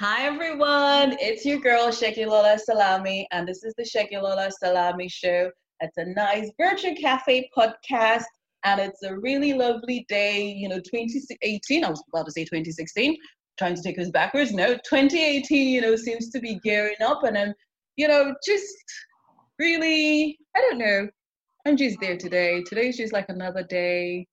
Hi everyone, it's your girl Segilola Salami, and this is the Segilola Salami Show. It's a nice virtual cafe podcast, and it's a really lovely day. You know, 2018. I was about to say 2016. Trying to take us backwards. No, 2018. You know, seems to be gearing up, and I'm, you know, just really, I don't know. I'm just there today. Today's just like another day.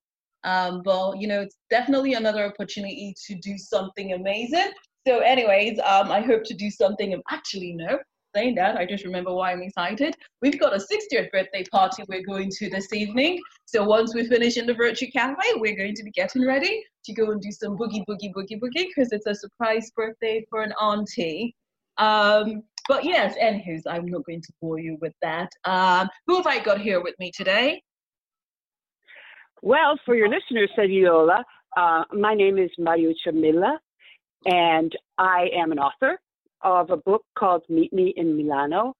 Um, but you know, it's definitely another opportunity to do something amazing. So, anyways, um, I hope to do something. Actually, no, saying that, I just remember why I'm excited. We've got a 60th birthday party we're going to this evening. So once we finish in the virtual cafe, we're going to be getting ready to go and do some boogie, boogie, boogie, boogie because it's a surprise birthday for an auntie. Um, but yes, anywho's, I'm not going to bore you with that. Um, who have I got here with me today? Well, for your listeners, Saviola, uh, my name is Mariuccia Milla, and I am an author of a book called Meet Me in Milano.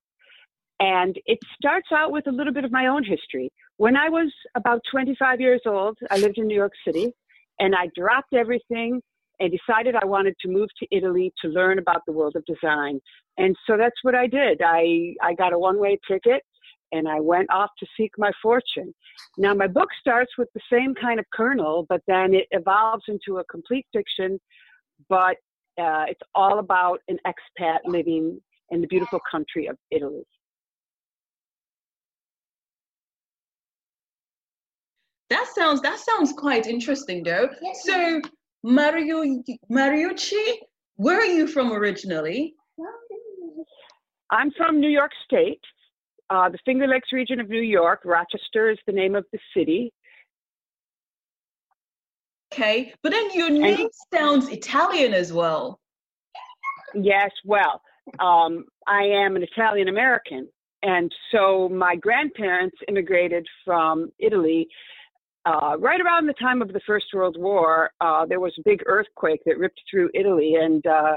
And it starts out with a little bit of my own history. When I was about 25 years old, I lived in New York City, and I dropped everything and decided I wanted to move to Italy to learn about the world of design. And so that's what I did. I, I got a one way ticket and I went off to seek my fortune. Now, my book starts with the same kind of kernel, but then it evolves into a complete fiction. But uh, it's all about an expat living in the beautiful country of Italy. That sounds that sounds quite interesting, though. Yes, so, Mario Mariucci, where are you from originally? I'm from New York State, uh, the Finger Lakes region of New York. Rochester is the name of the city. Okay, but then your name and, sounds Italian as well. Yes, well, um, I am an Italian American. And so my grandparents immigrated from Italy uh, right around the time of the First World War. Uh, there was a big earthquake that ripped through Italy, and uh,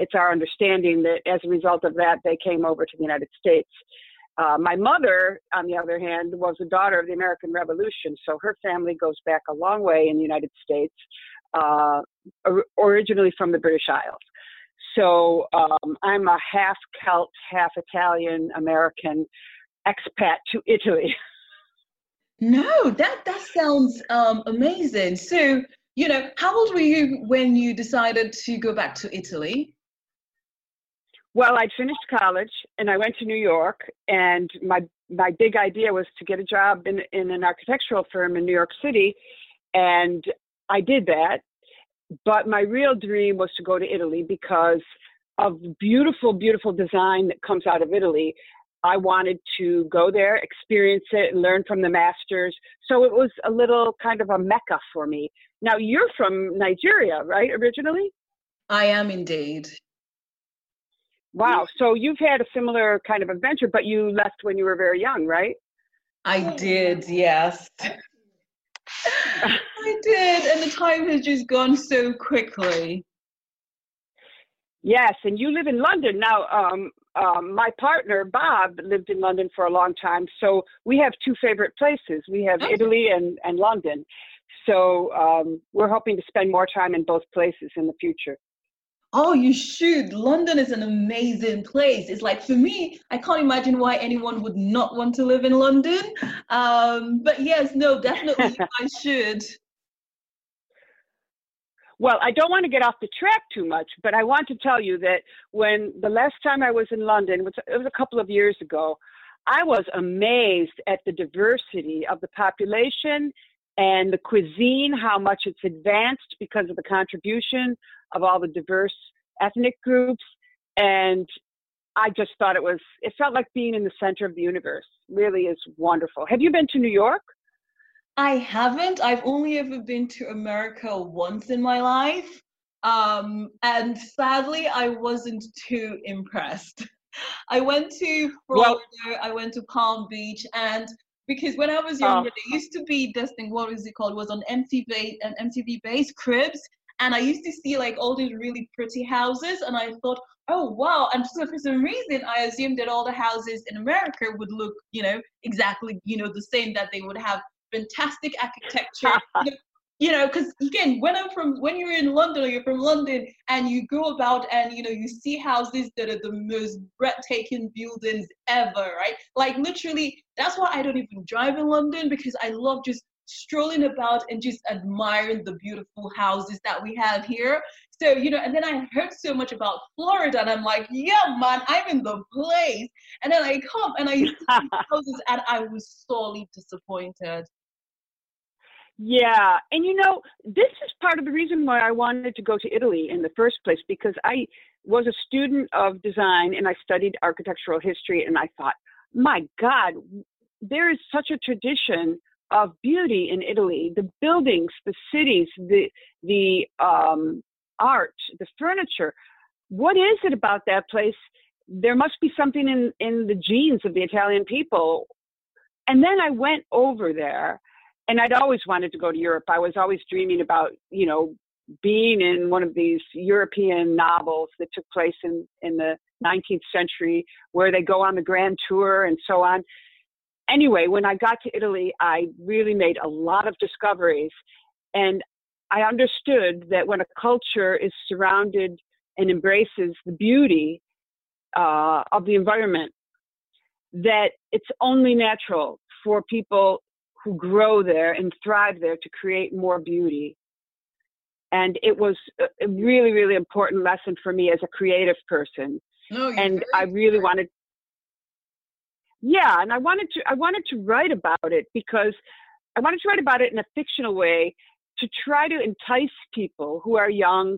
it's our understanding that as a result of that, they came over to the United States. Uh, my mother, on the other hand, was a daughter of the American Revolution, so her family goes back a long way in the United States, uh, originally from the British Isles. So um, I'm a half Celt, half Italian American expat to Italy. No, that that sounds um, amazing. So, you know, how old were you when you decided to go back to Italy? Well, I'd finished college and I went to New York, and my my big idea was to get a job in in an architectural firm in New York City, and I did that. But my real dream was to go to Italy because of beautiful, beautiful design that comes out of Italy. I wanted to go there, experience it, and learn from the masters. So it was a little kind of a mecca for me. Now, you're from Nigeria, right, originally? I am indeed. Wow. So you've had a similar kind of adventure, but you left when you were very young, right? I did, yes. I did, and the time has just gone so quickly. Yes, and you live in London now. Um, um, my partner Bob lived in London for a long time, so we have two favorite places. We have okay. Italy and, and London. So um, we're hoping to spend more time in both places in the future. Oh, you should. London is an amazing place. It's like for me, I can't imagine why anyone would not want to live in London. Um, but yes, no, definitely I should. Well, I don't want to get off the track too much, but I want to tell you that when the last time I was in London, it was a couple of years ago, I was amazed at the diversity of the population and the cuisine, how much it's advanced because of the contribution of all the diverse ethnic groups. And I just thought it was, it felt like being in the center of the universe. Really is wonderful. Have you been to New York? I haven't. I've only ever been to America once in my life. Um, and sadly, I wasn't too impressed. I went to Florida, well, I went to Palm Beach, and because when I was younger, oh. there used to be this thing, what was it called? It was on MTV, an MTV base, Cribs. And I used to see like all these really pretty houses, and I thought, oh wow. And so for some reason, I assumed that all the houses in America would look, you know, exactly, you know, the same, that they would have fantastic architecture, you know, because again, when I'm from, when you're in London or you're from London and you go about and you know you see houses that are the most breathtaking buildings ever, right? Like literally, that's why I don't even drive in London because I love just strolling about and just admiring the beautiful houses that we have here. So, you know, and then I heard so much about Florida and I'm like, yeah, man, I'm in the place. And then I come and I see houses and I was sorely disappointed. Yeah, and you know, this is part of the reason why I wanted to go to Italy in the first place because I was a student of design and I studied architectural history and I thought, my God, there is such a tradition of beauty in Italy. The buildings, the cities, the the um, art, the furniture. What is it about that place? There must be something in in the genes of the Italian people. And then I went over there, and I'd always wanted to go to Europe. I was always dreaming about, you know, being in one of these European novels that took place in in the 19th century, where they go on the grand tour and so on anyway, when I got to Italy, I really made a lot of discoveries. And I understood that when a culture is surrounded and embraces the beauty uh, of the environment, that it's only natural for people who grow there and thrive there to create more beauty. And it was a really, really important lesson for me as a creative person. No, and I really wanted yeah and i wanted to i wanted to write about it because i wanted to write about it in a fictional way to try to entice people who are young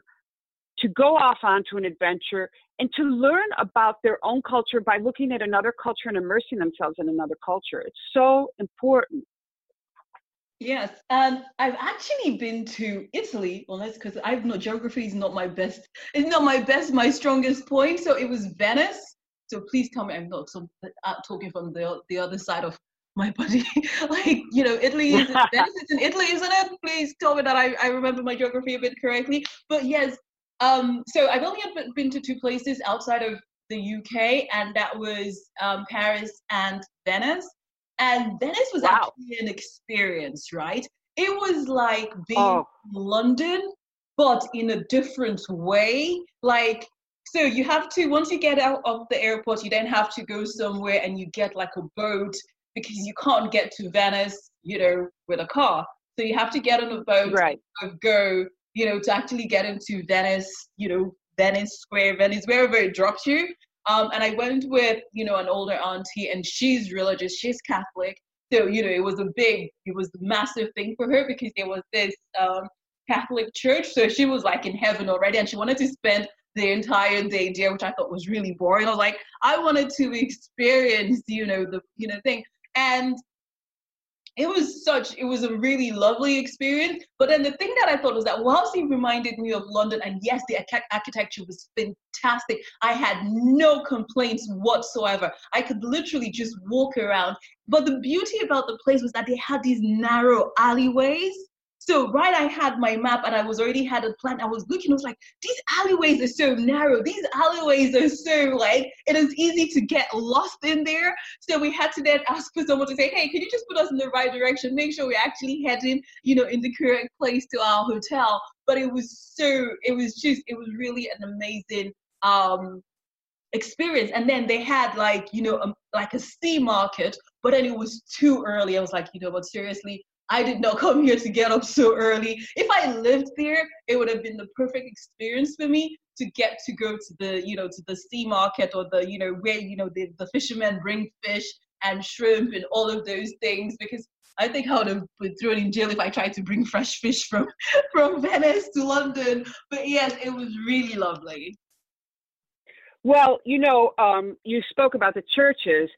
to go off onto an adventure and to learn about their own culture by looking at another culture and immersing themselves in another culture it's so important Yes, and I've actually been to Italy, honest, because I've no geography is not my best. It's not my best, my strongest point. So it was Venice, so please tell me I'm not some, uh, talking from the the other side of my body. like, you know, Italy is it's in Italy, isn't it? Please tell me that I, I remember my geography a bit correctly. But yes, um, so I've only been to two places outside of the UK, and that was um, Paris and Venice. And Venice was wow. actually an experience, right? It was like being oh. London, but in a different way. Like so you have to once you get out of the airport, you then have to go somewhere and you get like a boat because you can't get to Venice, you know, with a car. So you have to get on a boat, right? Go, you know, to actually get into Venice, you know, Venice Square, Venice, wherever it drops you. Um, and I went with, you know, an older auntie, and she's religious, she's Catholic. So, you know, it was a big, it was a massive thing for her because there was this um, Catholic church. So she was like in heaven already, and she wanted to spend the entire day there, which I thought was really boring. I was like, I wanted to experience, you know, the you know thing. And it was such it was a really lovely experience but then the thing that i thought was that it reminded me of london and yes the architecture was fantastic i had no complaints whatsoever i could literally just walk around but the beauty about the place was that they had these narrow alleyways so right, I had my map and I was already had a plan. I was looking, I was like, these alleyways are so narrow. These alleyways are so like it is easy to get lost in there. So we had to then ask for someone to say, hey, can you just put us in the right direction? Make sure we're actually heading, you know, in the correct place to our hotel. But it was so, it was just, it was really an amazing um experience and then they had like you know um, like a sea market but then it was too early i was like you know what seriously I did not come here to get up so early. If I lived there, it would have been the perfect experience for me to get to go to the, you know, to the sea market or the, you know, where, you know, the, the fishermen bring fish and shrimp and all of those things because I think I would have been thrown in jail if I tried to bring fresh fish from from Venice to London. But yes, it was really lovely. Well, you know, um, you spoke about the churches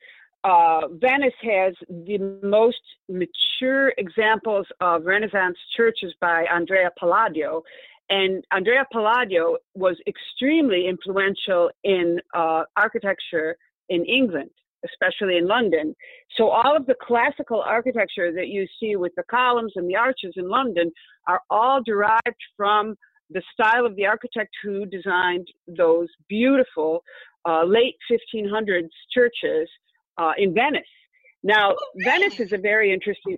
uh, Venice has the most mature examples of Renaissance churches by Andrea Palladio. And Andrea Palladio was extremely influential in uh, architecture in England, especially in London. So all of the classical architecture that you see with the columns and the arches in London are all derived from the style of the architect who designed those beautiful uh, late 1500s churches uh, in Venice. Now, oh, Venice is a very interesting.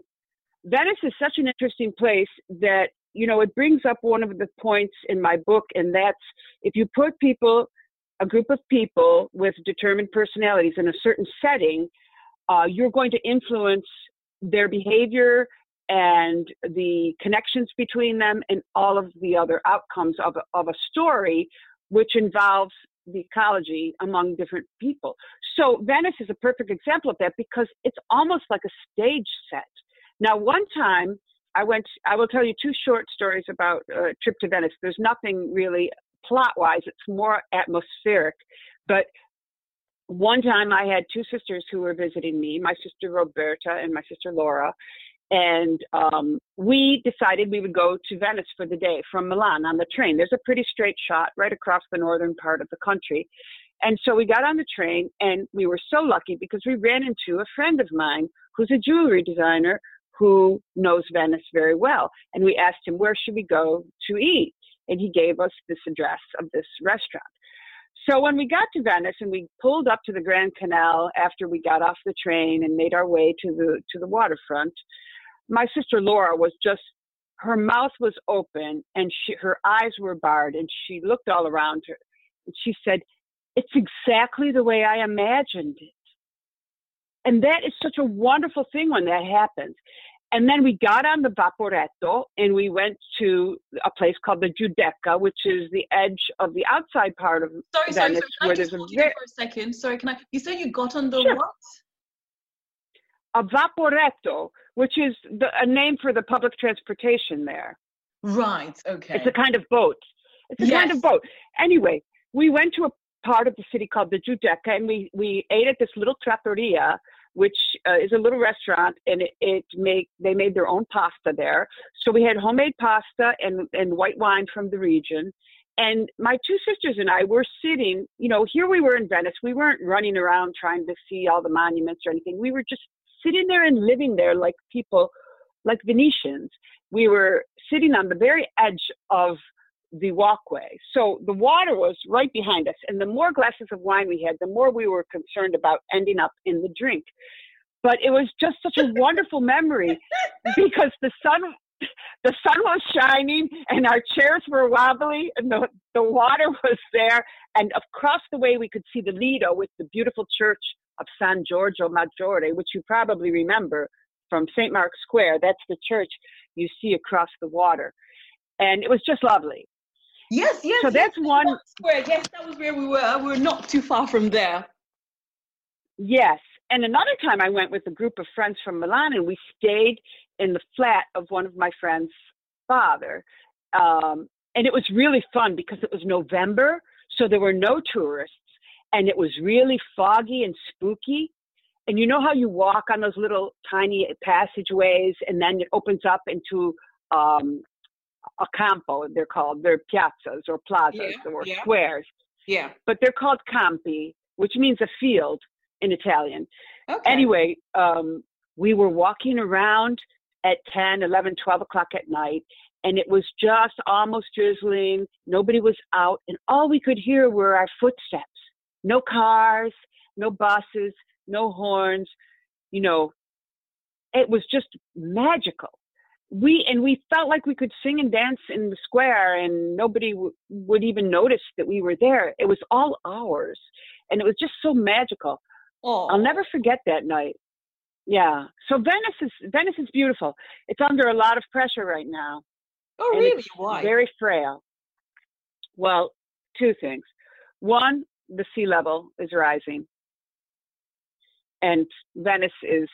Venice is such an interesting place that, you know, it brings up one of the points in my book, and that's if you put people, a group of people with determined personalities in a certain setting, uh, you're going to influence their behavior and the connections between them and all of the other outcomes of of a story, which involves the ecology among different people. So Venice is a perfect example of that because it's almost like a stage set. Now, one time I went, I will tell you two short stories about a trip to Venice. There's nothing really plot wise, it's more atmospheric. But one time I had two sisters who were visiting me, my sister Roberta and my sister Laura. And um, we decided we would go to Venice for the day from Milan on the train. There's a pretty straight shot right across the northern part of the country. And so we got on the train and we were so lucky because we ran into a friend of mine who's a jewelry designer who knows Venice very well. And we asked him, where should we go to eat? And he gave us this address of this restaurant. So when we got to Venice and we pulled up to the Grand Canal after we got off the train and made our way to the to the waterfront, my sister Laura was just her mouth was open and she, her eyes were barred and she looked all around her and she said, "It's exactly the way I imagined it." And that is such a wonderful thing when that happens. And then we got on the Vaporetto and we went to a place called the Giudecca, which is the edge of the outside part of sorry, Venice. Sorry, sorry, can I just hold you for a second? Sorry, can I? You say you got on the sure. what? A Vaporetto, which is the, a name for the public transportation there. Right. Okay. It's a kind of boat. It's a yes. kind of boat. Anyway, we went to a part of the city called the Giudecca, and we we ate at this little trattoria which uh, is a little restaurant, and it, it made they made their own pasta there. So we had homemade pasta and and white wine from the region. And my two sisters and I were sitting, you know, here we were in Venice. We weren't running around trying to see all the monuments or anything. We were just sitting there and living there like people, like Venetians. We were sitting on the very edge of the walkway. So the water was right behind us. And the more glasses of wine we had, the more we were concerned about ending up in the drink. But it was just such a wonderful memory because the sun the sun was shining and our chairs were wobbly and the, the water was there and across the way we could see the lido with the beautiful church of san giorgio maggiore which you probably remember from st mark's square that's the church you see across the water and it was just lovely Yes, yes. So yes, that's one. Square. Yes, that was where we were. We were not too far from there. Yes. And another time I went with a group of friends from Milan and we stayed in the flat of one of my friend's father. Um, and it was really fun because it was November, so there were no tourists and it was really foggy and spooky. And you know how you walk on those little tiny passageways and then it opens up into um, a campo, they're called. They're piazzas or plazas yeah, or yeah. squares. Yeah. But they're called campi, which means a field in Italian. Okay. Anyway, um, we were walking around at 10, 11, 12 o'clock at night, and it was just almost drizzling. Nobody was out, and all we could hear were our footsteps. No cars, no buses, no horns. You know, it was just magical. We and we felt like we could sing and dance in the square and nobody w- would even notice that we were there. It was all ours and it was just so magical. Oh i'll never forget that night. Yeah. So venice is venice is beautiful. It's under a lot of pressure right now oh really? Why? very frail. Well two things. One the sea level is rising and venice is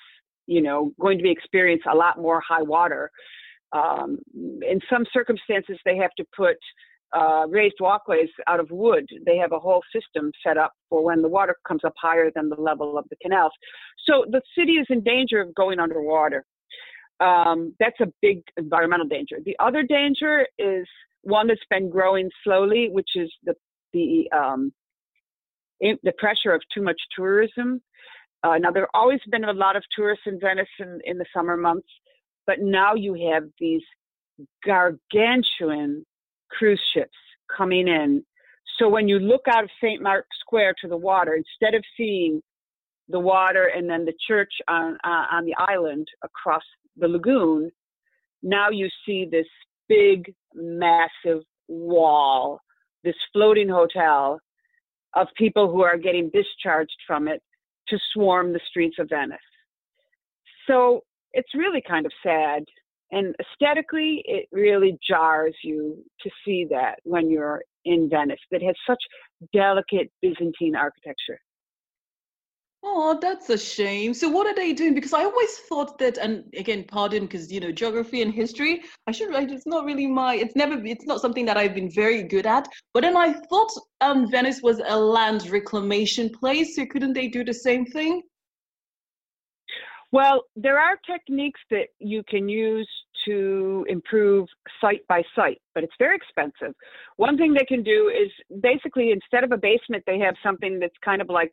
you know, going to be experience a lot more high water. Um, in some circumstances, they have to put uh, raised walkways out of wood. They have a whole system set up for when the water comes up higher than the level of the canals. So the city is in danger of going underwater. Um, that's a big environmental danger. The other danger is one that's been growing slowly, which is the the um, the pressure of too much tourism. Uh, now, there have always been a lot of tourists in Venice in, in the summer months, but now you have these gargantuan cruise ships coming in. So when you look out of St. Mark's Square to the water, instead of seeing the water and then the church on uh, on the island across the lagoon, now you see this big, massive wall, this floating hotel of people who are getting discharged from it to swarm the streets of Venice. So it's really kind of sad. And aesthetically, it really jars you to see that when you're in Venice, that has such delicate Byzantine architecture. Oh, that's a shame. So what are they doing? Because I always thought that, and again, pardon, because you know, geography and history, I should write. It's not really my. It's never. It's not something that I've been very good at. But then I thought um, Venice was a land reclamation place. So couldn't they do the same thing? Well, there are techniques that you can use to improve site by site, but it's very expensive. One thing they can do is basically instead of a basement, they have something that's kind of like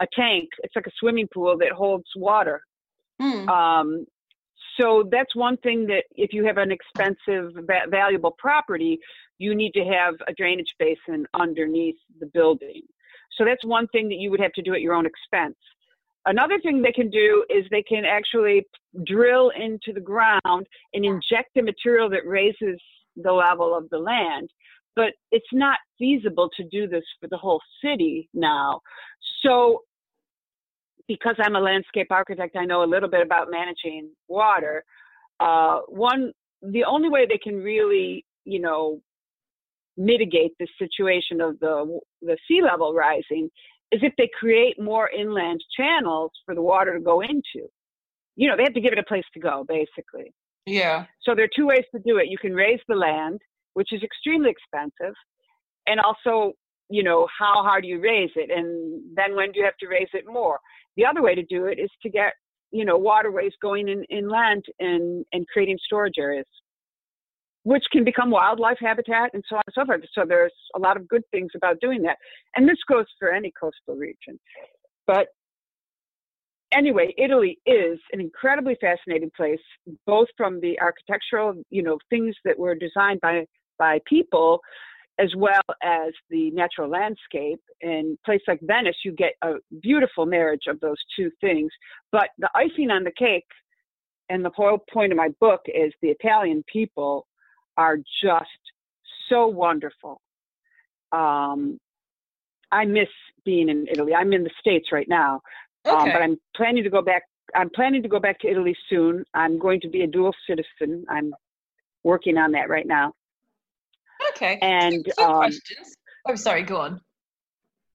a tank. It's like a swimming pool that holds water. Mm. Um, so that's one thing that if you have an expensive, va- valuable property, you need to have a drainage basin underneath the building. So that's one thing that you would have to do at your own expense. Another thing they can do is they can actually drill into the ground and inject a material that raises the level of the land. But it's not feasible to do this for the whole city now. So, because I'm a landscape architect, I know a little bit about managing water. Uh, one, the only way they can really, you know, mitigate the situation of the the sea level rising is if they create more inland channels for the water to go into. You know, they have to give it a place to go, basically. Yeah. So there are two ways to do it. You can raise the land, which is extremely expensive, and also, you know, how hard do you raise it, and then when do you have to raise it more? The other way to do it is to get, you know, waterways going in inland and and creating storage areas which can become wildlife habitat and so on and so forth. So there's a lot of good things about doing that. And this goes for any coastal region. But anyway, Italy is an incredibly fascinating place, both from the architectural, you know, things that were designed by by people, as well as the natural landscape. In a place like Venice, you get a beautiful marriage of those two things. But the icing on the cake, and the whole point of my book is the Italian people are just so wonderful. Um, I miss being in Italy. I'm in the States right now, okay. um, but I'm planning to go back. I'm planning to go back to Italy soon. I'm going to be a dual citizen. I'm working on that right now. Okay. And um, questions. Oh, sorry. Go on.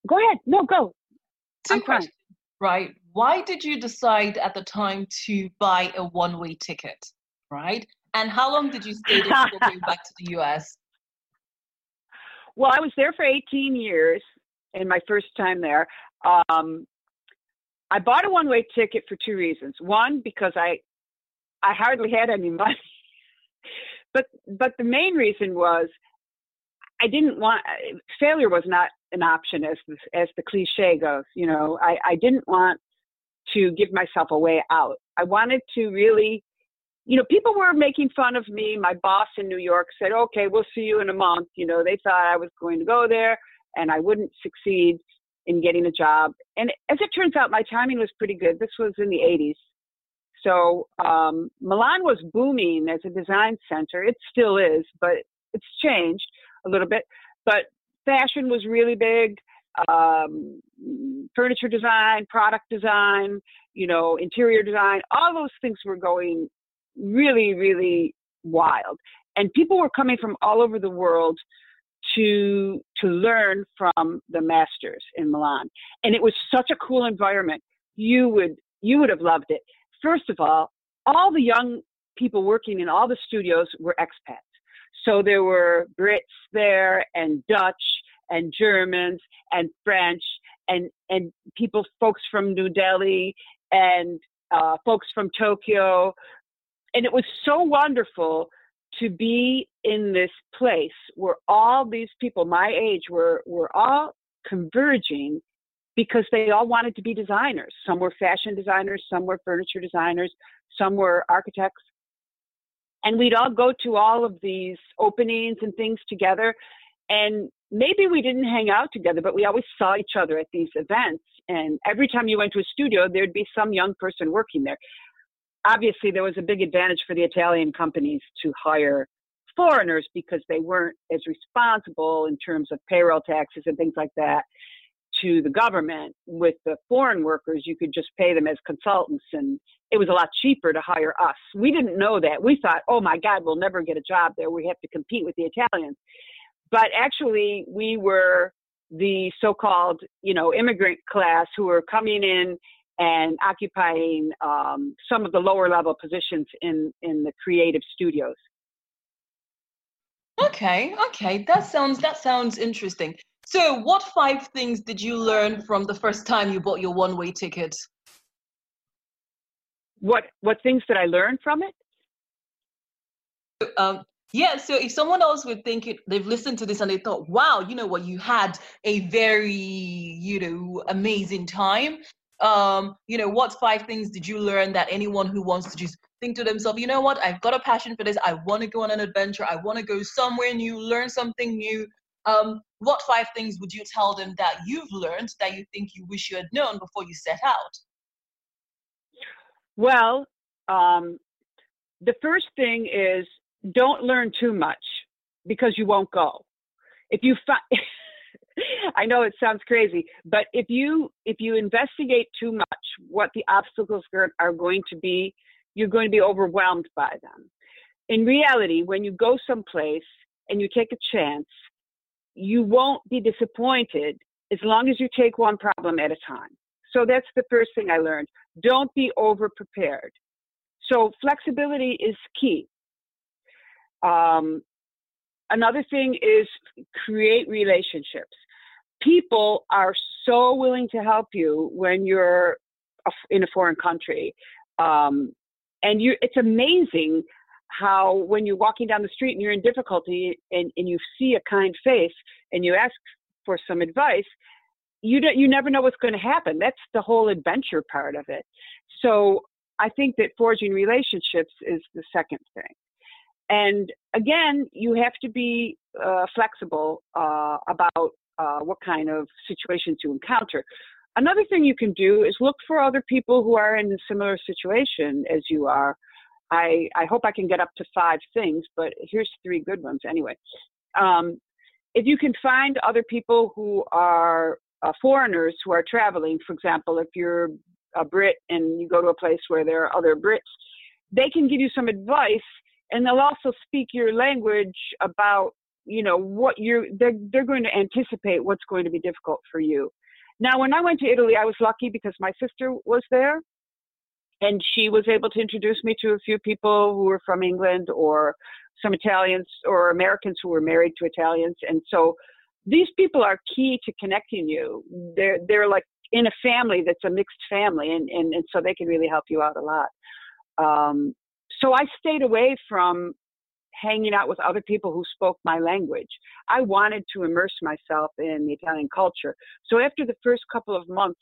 Go ahead. No, go. Two I'm questions. Fine. Right. Why did you decide at the time to buy a one-way ticket? Right. And how long did you stay before going back to the US? Well, I was there for 18 years in my first time there. Um, I bought a one-way ticket for two reasons. One, because I I hardly had any money, but but the main reason was I didn't want failure was not an option as as the cliche goes. You know, I, I didn't want to give myself a way out. I wanted to really you know, people were making fun of me. My boss in New York said, okay, we'll see you in a month. You know, they thought I was going to go there and I wouldn't succeed in getting a job. And as it turns out, my timing was pretty good. This was in the 80s. So um, Milan was booming as a design center. It still is, but it's changed a little bit. But fashion was really big. Um, furniture design, product design, you know, interior design, all those things were going really, really wild. And people were coming from all over the world to to learn from the masters in Milan. And it was such a cool environment. You would you would have loved it. First of all, all the young people working in all the studios were expats. So there were Brits there and Dutch and Germans and French and and people folks from New Delhi and uh, folks from Tokyo and it was so wonderful to be in this place where all these people my age were were all converging because they all wanted to be designers. Some were fashion designers, some were furniture designers, some were architects. And we'd all go to all of these openings and things together. And maybe we didn't hang out together, but we always saw each other at these events. And every time you went to a studio, there'd be some young person working there. obviously there was a big advantage for the Italian companies to hire foreigners because they weren't as responsible in terms of payroll taxes and things like that to the government. With the foreign workers, you could just pay them as consultants and it was a lot cheaper to hire us. We didn't know that. We thought, oh my God, we'll never get a job there. We have to compete with the Italians. But actually, we were the so-called, you know, immigrant class who were coming in and occupying um, some of the lower level positions in in the creative studios. Okay, okay, that sounds that sounds interesting. So, what five things did you learn from the first time you bought your one-way ticket? What what things did I learn from it? Um, yeah, so if someone else would think it, they've listened to this and they thought, wow, you know what, you had a very, you know, amazing time. Um, you know, what five things did you learn that anyone who wants to just think to themselves, you know what, I've got a passion for this, I want to go on an adventure, I want to go somewhere new, learn something new. Um, what five things would you tell them that you've learned that you think you wish you had known before you set out? Well, um, the first thing is don't learn too much because you won't go. If you find, I know it sounds crazy, but if you if you investigate too much what the obstacles are going to be, you're going to be overwhelmed by them. In reality, when you go someplace and you take a chance, you won't be disappointed as long as you take one problem at a time. So that's the first thing I learned. Don't be over prepared. So flexibility is key. Um, another thing is create relationships. People are so willing to help you when you're in a foreign country. Um, and you, it's amazing how when you're walking down the street and you're in difficulty and, and you see a kind face and you ask for some advice, you don't, you never know what's going to happen. That's the whole adventure part of it. So I think that forging relationships is the second thing. And again, you have to be uh, flexible uh, about uh, what kind of situations you encounter. Another thing you can do is look for other people who are in a similar situation as you are. I, I hope I can get up to five things, but here's three good ones anyway. Um, if you can find other people who are uh, foreigners who are traveling, for example, if you're a Brit and you go to a place where there are other Brits, they can give you some advice and they'll also speak your language about you know what you're they're they're going to anticipate what's going to be difficult for you now when i went to italy i was lucky because my sister was there and she was able to introduce me to a few people who were from england or some italians or americans who were married to italians and so these people are key to connecting you they're they're like in a family that's a mixed family and and, and so they can really help you out a lot um, so I stayed away from hanging out with other people who spoke my language. I wanted to immerse myself in the Italian culture. So after the first couple of months,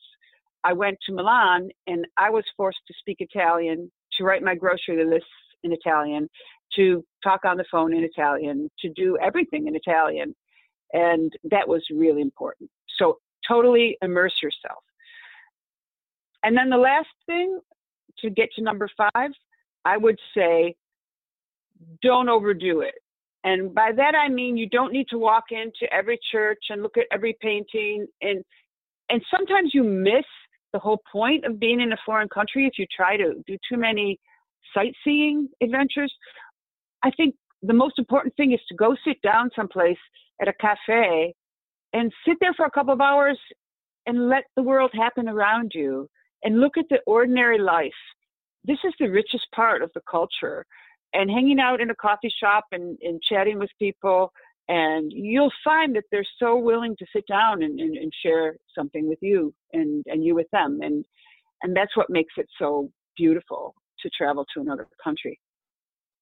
I went to Milan and I was forced to speak Italian, to write my grocery lists in Italian, to talk on the phone in Italian, to do everything in Italian. And that was really important. So totally immerse yourself. And then the last thing to get to number five I would say don't overdo it. And by that I mean you don't need to walk into every church and look at every painting and and sometimes you miss the whole point of being in a foreign country if you try to do too many sightseeing adventures. I think the most important thing is to go sit down someplace at a cafe and sit there for a couple of hours and let the world happen around you and look at the ordinary life this is the richest part of the culture. And hanging out in a coffee shop and, and chatting with people, and you'll find that they're so willing to sit down and, and, and share something with you and, and you with them. And, and that's what makes it so beautiful to travel to another country.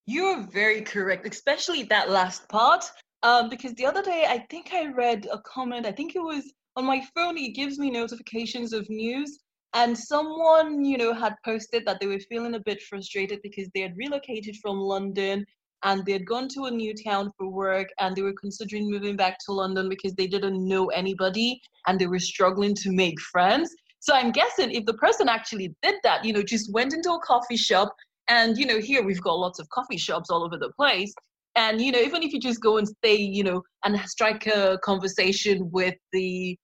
You're very correct, especially that last part. Um, because the other day, I think I read a comment, I think it was on my phone, it gives me notifications of news and someone you know had posted that they were feeling a bit frustrated because they had relocated from london and they had gone to a new town for work and they were considering moving back to london because they didn't know anybody and they were struggling to make friends so i'm guessing if the person actually did that you know just went into a coffee shop And, you know, here we've got lots of coffee shops all over the place. And, you know, even if you just go and stay, you know, and strike a conversation with the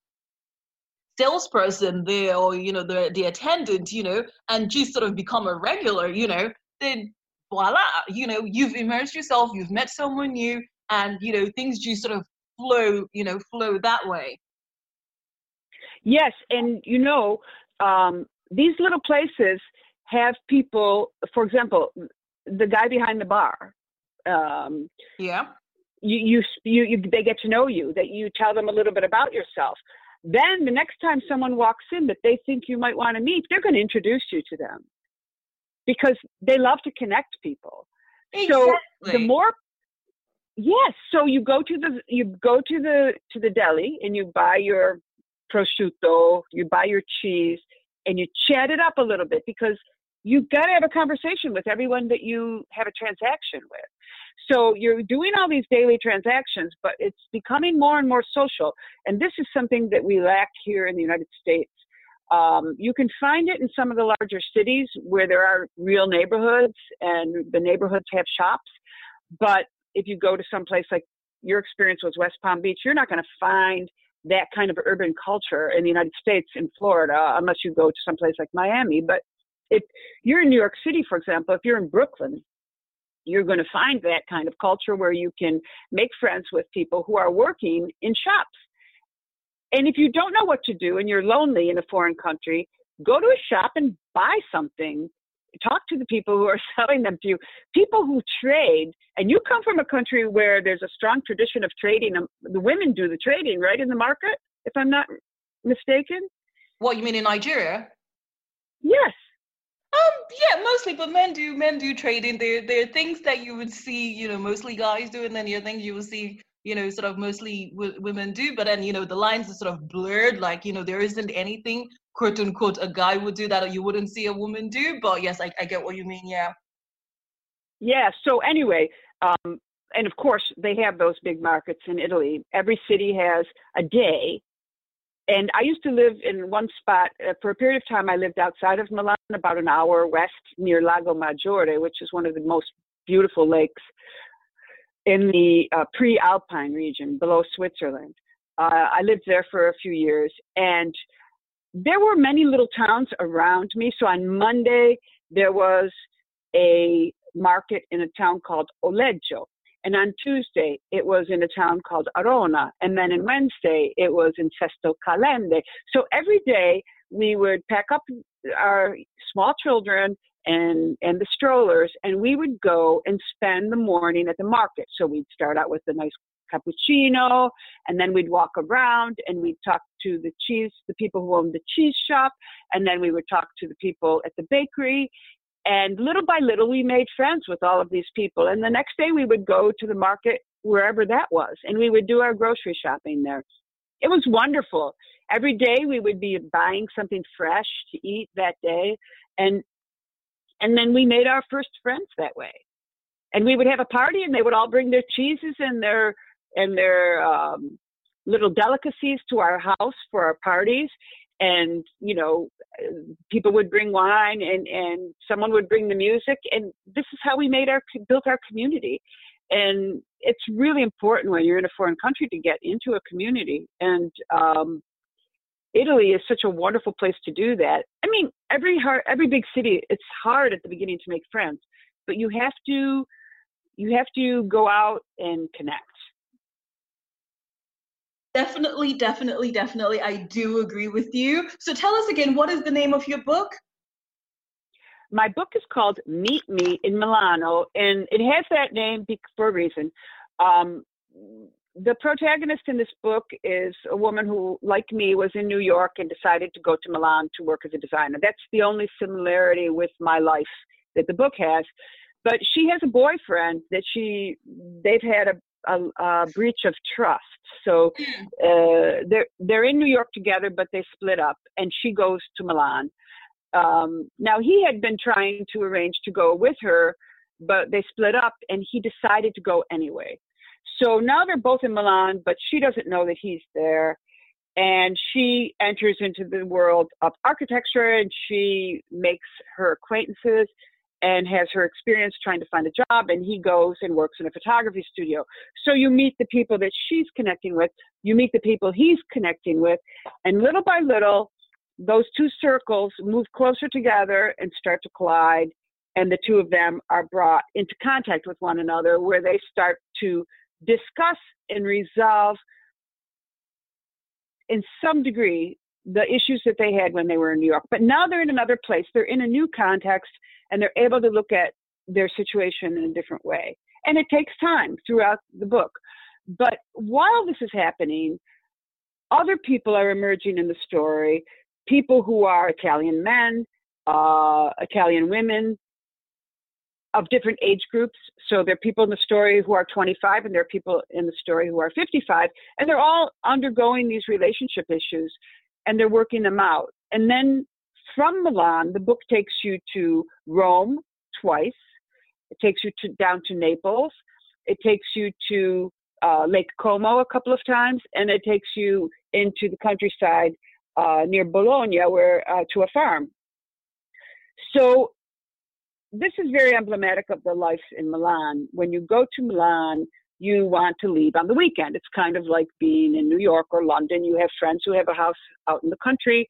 salesperson there or, you know, the, the attendant, you know, and just sort of become a regular, you know, then voila, you know, you've immersed yourself, you've met someone new, and, you know, things just sort of flow, you know, flow that way. Yes. And, you know, um, these little places have people, for example, the guy behind the bar. Um, yeah. You, you, you, you, they get to know you, that you tell them a little bit about yourself. Then the next time someone walks in that they think you might want to meet, they're going to introduce you to them because they love to connect people. Exactly. So the more Yes, so you go to the you go to the to the deli and you buy your prosciutto, you buy your cheese, and you chat it up a little bit because you've got to have a conversation with everyone that you have a transaction with. So you're doing all these daily transactions, but it's becoming more and more social. And this is something that we lack here in the United States. Um, you can find it in some of the larger cities where there are real neighborhoods and the neighborhoods have shops. But if you go to some place like your experience was West Palm Beach, you're not going to find that kind of urban culture in the United States in Florida unless you go to some place like Miami. But if you're in New York City, for example, if you're in Brooklyn, you're going to find that kind of culture where you can make friends with people who are working in shops. And if you don't know what to do and you're lonely in a foreign country, go to a shop and buy something talk to the people who are selling them to you. People who trade, and you come from a country where there's a strong tradition of trading. Um, the women do the trading, right, in the market, if I'm not mistaken. What you mean in Nigeria? Yes. Um, yeah, mostly, but men do men do trading. There, there are things that you would see, you know, mostly guys do, and then there are things you will see, you know, sort of mostly w- women do. But then, you know, the lines are sort of blurred. Like, you know, there isn't anything quote unquote a guy would do that you wouldn't see a woman do but yes i, I get what you mean yeah yeah so anyway um, and of course they have those big markets in italy every city has a day and i used to live in one spot uh, for a period of time i lived outside of milan about an hour west near lago maggiore which is one of the most beautiful lakes in the uh, pre-alpine region below switzerland uh, i lived there for a few years and there were many little towns around me. So on Monday, there was a market in a town called Oleggio. And on Tuesday, it was in a town called Arona. And then on Wednesday, it was in Sesto Calende. So every day, we would pack up our small children and and the strollers and we would go and spend the morning at the market so we'd start out with a nice cappuccino, and then we'd walk around and we'd talk to the cheese, the people who owned the cheese shop, and then we would talk to the people at the bakery. And little by little, we made friends with all of these people. And the next day, we would go to the market wherever that was, and we would do our grocery shopping there. It was wonderful. Every day, we would be buying something fresh to eat that day, and and then we made our first friends that way. And we would have a party, and they would all bring their cheeses and their and their um, little delicacies to our house for our parties. And you know, people would bring wine, and and someone would bring the music, and this is how we made our built our community. And it's really important when you're in a foreign country to get into a community. And um, Italy is such a wonderful place to do that. I mean, every hard, every big city, it's hard at the beginning to make friends, but you have to you have to go out and connect. Definitely, definitely, definitely. I do agree with you. So tell us again, what is the name of your book? My book is called Meet Me in Milano, and it has that name for a reason. Um, the protagonist in this book is a woman who, like me, was in New York and decided to go to Milan to work as a designer. That's the only similarity with my life that the book has. But she has a boyfriend that she they've had a a, a breach of trust. So hmm. uh, they're they're in New York together, but they split up, and she goes to Milan. Um, now he had been trying to arrange to go with her, but they split up, and he decided to go anyway. So now they're both in Milan, but she doesn't know that he's there. And she enters into the world of architecture and she makes her acquaintances and has her experience trying to find a job and he goes and works in a photography studio so you meet the people that she's connecting with you meet the people he's connecting with and little by little those two circles move closer together and start to collide and the two of them are brought into contact with one another where they start to discuss and resolve in some degree the issues that they had when they were in New York. But now they're in another place, they're in a new context, and they're able to look at their situation in a different way. And it takes time throughout the book. But while this is happening, other people are emerging in the story people who are Italian men, uh, Italian women, of different age groups. So there are people in the story who are 25, and there are people in the story who are 55, and they're all undergoing these relationship issues, and they're working them out. And then from Milan, the book takes you to Rome twice. It takes you to, down to Naples. It takes you to uh, Lake Como a couple of times, and it takes you into the countryside uh, near Bologna, where uh, to a farm. So this is very emblematic of the life in Milan. When you go to Milan, you want to leave on the weekend. It's kind of like being in New York or London. You have friends who have a house out in the country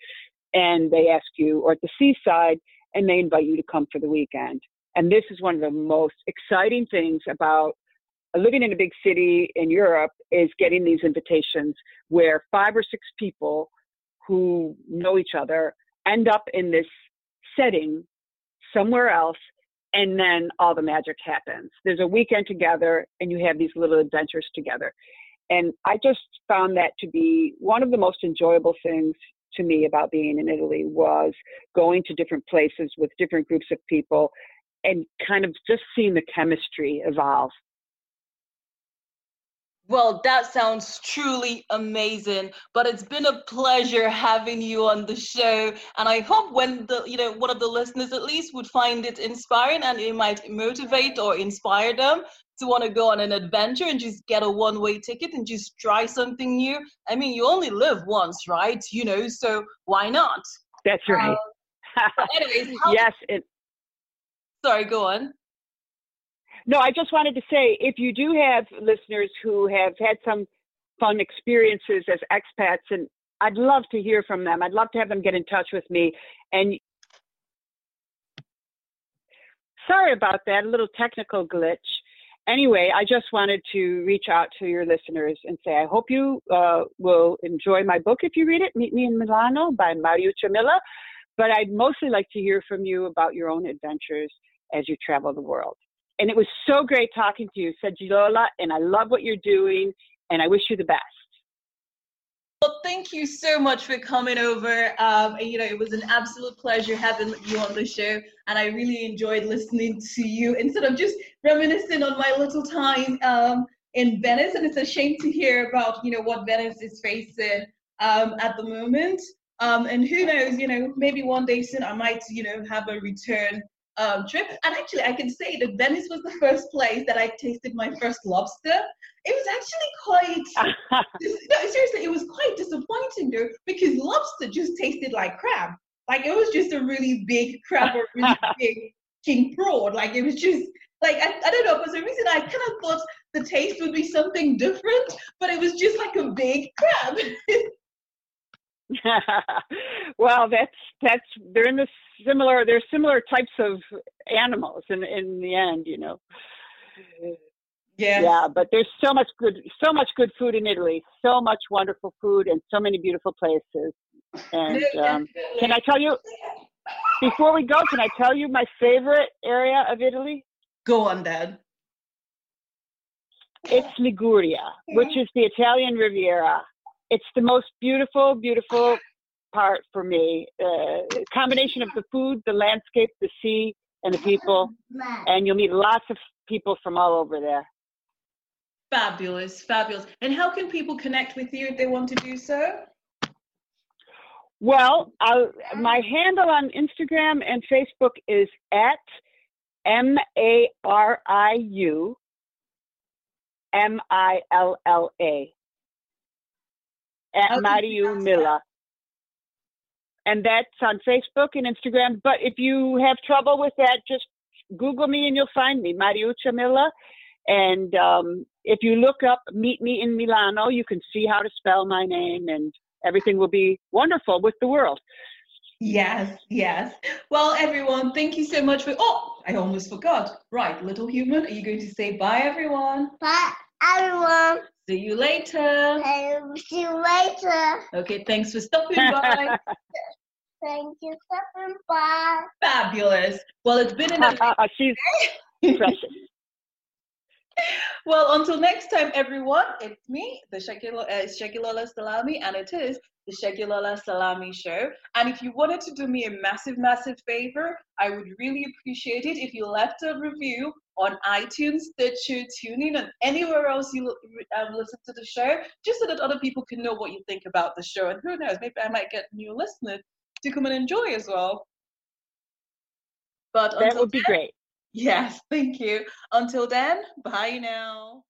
and they ask you, or at the seaside, and they invite you to come for the weekend. And this is one of the most exciting things about living in a big city in Europe is getting these invitations where five or six people who know each other end up in this setting somewhere else and then all the magic happens. There's a weekend together and you have these little adventures together. And I just found that to be one of the most enjoyable things to me about being in Italy was going to different places with different groups of people and kind of just seeing the chemistry evolve well, that sounds truly amazing. But it's been a pleasure having you on the show. And I hope when the, you know, one of the listeners at least would find it inspiring and it might motivate or inspire them to want to go on an adventure and just get a one way ticket and just try something new. I mean, you only live once, right? You know, so why not? That's right. Um, anyways, yes. It- Sorry, go on. No, I just wanted to say if you do have listeners who have had some fun experiences as expats, and I'd love to hear from them. I'd love to have them get in touch with me. And sorry about that, a little technical glitch. Anyway, I just wanted to reach out to your listeners and say I hope you uh, will enjoy my book if you read it, Meet Me in Milano by Mariuccia Milla. But I'd mostly like to hear from you about your own adventures as you travel the world. And it was so great talking to you, Segilola, and I love what you're doing, and I wish you the best. Well, thank you so much for coming over. Um, you know, it was an absolute pleasure having you on the show, and I really enjoyed listening to you instead of just reminiscing on my little time um, in Venice. And it's a shame to hear about, you know, what Venice is facing um, at the moment. Um, and who knows, you know, maybe one day soon I might, you know, have a return um, trip. And actually, I can say that Venice was the first place that I tasted my first lobster. It was actually quite, no, seriously, it was quite disappointing though, because lobster just tasted like crab. Like it was just a really big crab or really big king prawn. Like it was just, like, I, I don't know, for some reason I kind of thought the taste would be something different, but it was just like a big crab. well, that's that's they're in the similar. They're similar types of animals in in the end, you know. Yeah. Yeah, but there's so much good, so much good food in Italy. So much wonderful food and so many beautiful places. And um, can I tell you before we go? Can I tell you my favorite area of Italy? Go on, Dad. It's Liguria, which is the Italian Riviera it's the most beautiful, beautiful part for me. Uh, combination of the food, the landscape, the sea, and the people, and you'll meet lots of people from all over there. Fabulous, fabulous. And how can people connect with you if they want to do so? Well, I'll, my handle on Instagram and Facebook is at M A R I U M I L L A at okay. Mariu Milla. And that's on Facebook and Instagram. But if you have trouble with that, just Google me and you'll find me, Mariuccia Milla. And um, if you look up Meet Me in Milano, you can see how to spell my name and everything will be wonderful with the world. Yes, yes. Well, everyone, thank you so much for. Oh, I almost forgot. Right, little human, are you going to say bye, everyone? Bye, everyone. See you later. see you later. Okay, thanks for stopping by. Thank you for stopping by. Fabulous. Well, it's been an. She's precious. well, until next time, everyone, it's me, the Segilola uh, Salami, and it is the Segilola Salami Show. And if you wanted to do me a massive, massive favor, I would really appreciate it if you left a review on iTunes, Stitcher, TuneIn, and anywhere else you um, listen to the show, just so that other people can know what you think about the show. And who knows, maybe I might get new listeners to come and enjoy as well. But that would be then, great. Yes, thank you. Until then, bye now.